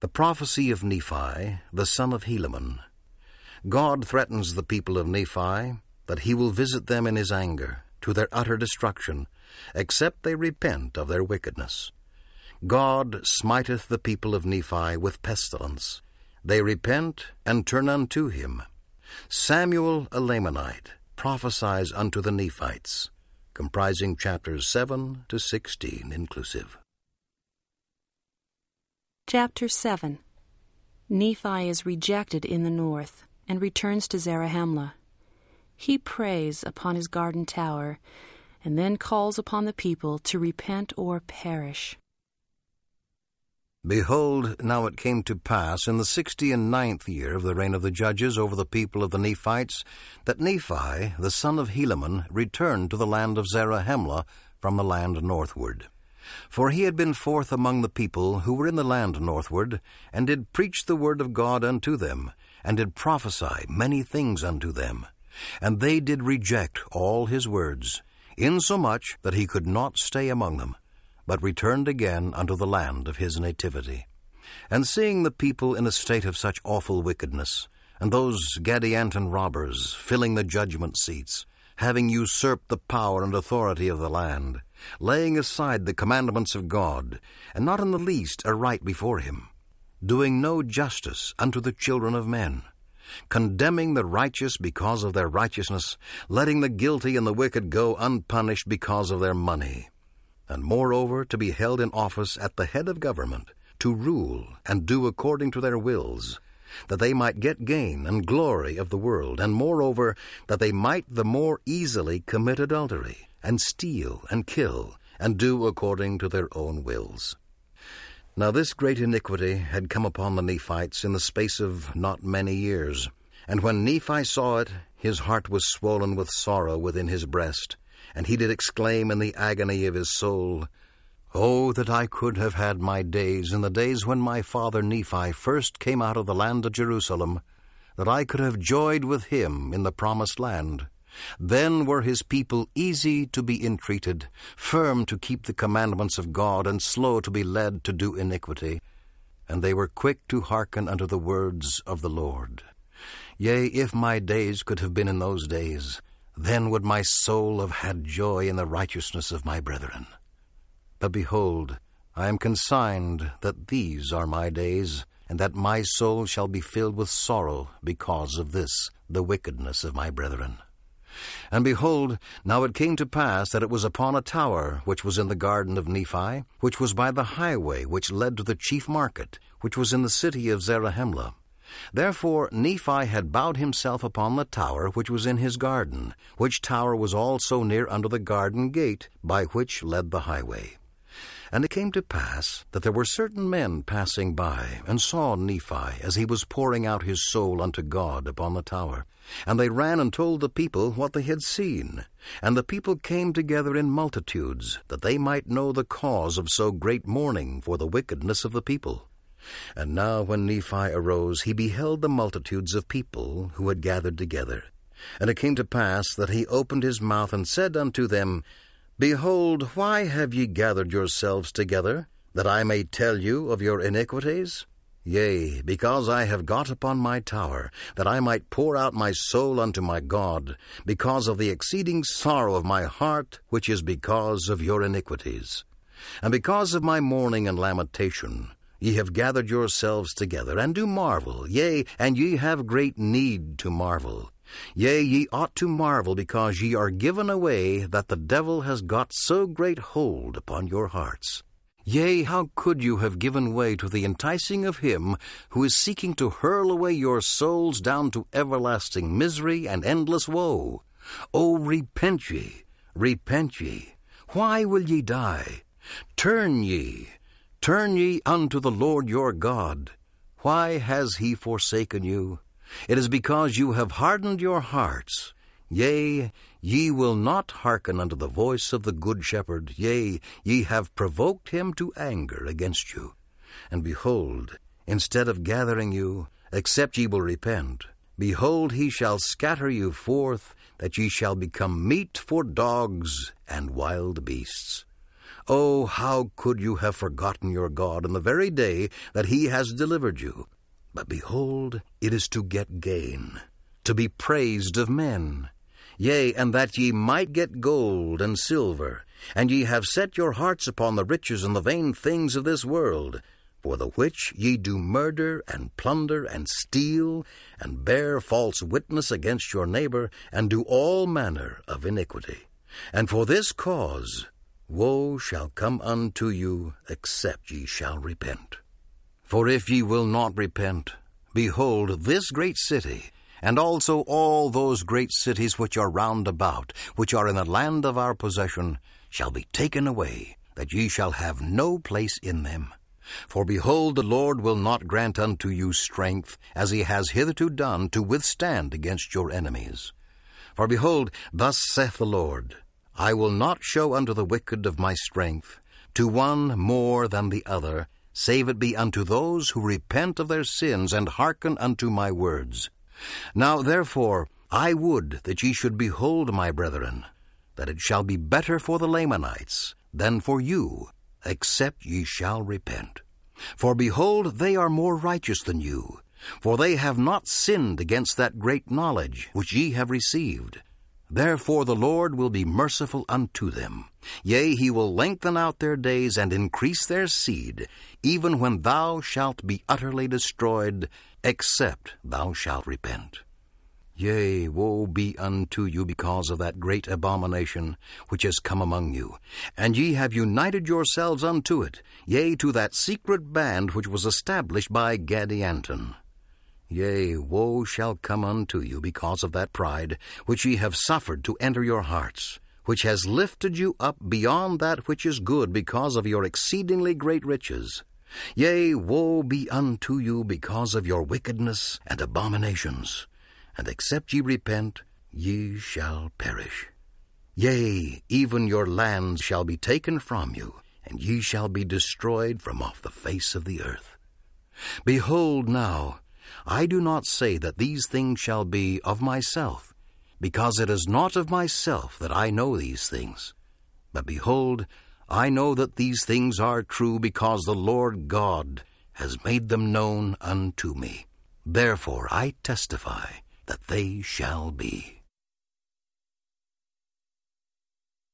The prophecy of Nephi, the son of Helaman. God threatens the people of Nephi that he will visit them in his anger to their utter destruction, except they repent of their wickedness. God smiteth the people of Nephi with pestilence. They repent and turn unto him. Samuel a Lamanite prophesies unto the Nephites, comprising chapters 7 to 16 inclusive. Chapter 7 Nephi is rejected in the north and returns to Zarahemla. He prays upon his garden tower and then calls upon the people to repent or perish. Behold, now it came to pass in the sixty and ninth year of the reign of the judges over the people of the Nephites, that Nephi, the son of Helaman, returned to the land of Zarahemla from the land northward. For he had been forth among the people who were in the land northward, and did preach the word of God unto them, and did prophesy many things unto them. And they did reject all his words, insomuch that he could not stay among them but returned again unto the land of his nativity. And seeing the people in a state of such awful wickedness, and those Gadianton robbers filling the judgment seats, having usurped the power and authority of the land, laying aside the commandments of God, and not in the least aright before him, doing no justice unto the children of men, condemning the righteous because of their righteousness, letting the guilty and the wicked go unpunished because of their money, and moreover to be held in office at the head of government, to rule and do according to their wills, that they might get gain and glory of the world, and moreover that they might the more easily commit adultery, and steal, and kill, and do according to their own wills. Now this great iniquity had come upon the Nephites in the space of not many years. And when Nephi saw it, his heart was swollen with sorrow within his breast, and he did exclaim in the agony of his soul, Oh, that I could have had my days in the days when my father Nephi first came out of the land of Jerusalem, that I could have joyed with him in the promised land. Then were his people easy to be entreated, firm to keep the commandments of God, and slow to be led to do iniquity. And they were quick to hearken unto the words of the Lord. Yea, if my days could have been in those days, then would my soul have had joy in the righteousness of my brethren. But behold, I am consigned that these are my days, and that my soul shall be filled with sorrow because of this, the wickedness of my brethren. And behold, now it came to pass that it was upon a tower which was in the garden of Nephi, which was by the highway which led to the chief market, which was in the city of Zarahemla. Therefore Nephi had bowed himself upon the tower which was in his garden, which tower was also near unto the garden gate, by which led the highway. And it came to pass that there were certain men passing by, and saw Nephi as he was pouring out his soul unto God upon the tower. And they ran and told the people what they had seen. And the people came together in multitudes, that they might know the cause of so great mourning for the wickedness of the people. And now when Nephi arose, he beheld the multitudes of people who had gathered together. And it came to pass that he opened his mouth and said unto them, Behold, why have ye gathered yourselves together, that I may tell you of your iniquities? Yea, because I have got upon my tower, that I might pour out my soul unto my God, because of the exceeding sorrow of my heart, which is because of your iniquities. And because of my mourning and lamentation, Ye have gathered yourselves together, and do marvel, yea, and ye have great need to marvel. Yea, ye ought to marvel, because ye are given away, that the devil has got so great hold upon your hearts. Yea, how could you have given way to the enticing of him who is seeking to hurl away your souls down to everlasting misery and endless woe? O repent ye, repent ye. Why will ye die? Turn ye, Turn ye unto the Lord your God. Why has he forsaken you? It is because you have hardened your hearts. Yea, ye will not hearken unto the voice of the Good Shepherd. Yea, ye have provoked him to anger against you. And behold, instead of gathering you, except ye will repent, behold, he shall scatter you forth, that ye shall become meat for dogs and wild beasts. Oh, how could you have forgotten your God in the very day that he has delivered you? But behold, it is to get gain, to be praised of men. Yea, and that ye might get gold and silver, and ye have set your hearts upon the riches and the vain things of this world, for the which ye do murder and plunder and steal, and bear false witness against your neighbor, and do all manner of iniquity. And for this cause woe shall come unto you, except ye shall repent. For if ye will not repent, behold, this great city, and also all those great cities which are round about, which are in the land of our possession, shall be taken away, that ye shall have no place in them. For behold, the Lord will not grant unto you strength, as he has hitherto done, to withstand against your enemies. For behold, thus saith the Lord, I will not show unto the wicked of my strength, to one more than the other, save it be unto those who repent of their sins and hearken unto my words. Now therefore I would that ye should behold, my brethren, that it shall be better for the Lamanites than for you except ye shall repent. For behold, they are more righteous than you, for they have not sinned against that great knowledge which ye have received. Therefore the Lord will be merciful unto them. Yea, he will lengthen out their days and increase their seed, even when thou shalt be utterly destroyed, except thou shalt repent. Yea, woe be unto you because of that great abomination which has come among you. And ye have united yourselves unto it, yea, to that secret band which was established by Gadianton. Yea, woe shall come unto you because of that pride which ye have suffered to enter your hearts, which has lifted you up beyond that which is good because of your exceedingly great riches. Yea, woe be unto you because of your wickedness and abominations and except ye repent, ye shall perish. Yea, even your lands shall be taken from you, and ye shall be destroyed from off the face of the earth. Behold now, I do not say that these things shall be of myself, because it is not of myself that I know these things. But behold, I know that these things are true because the Lord God has made them known unto me. Therefore I testify that they shall be.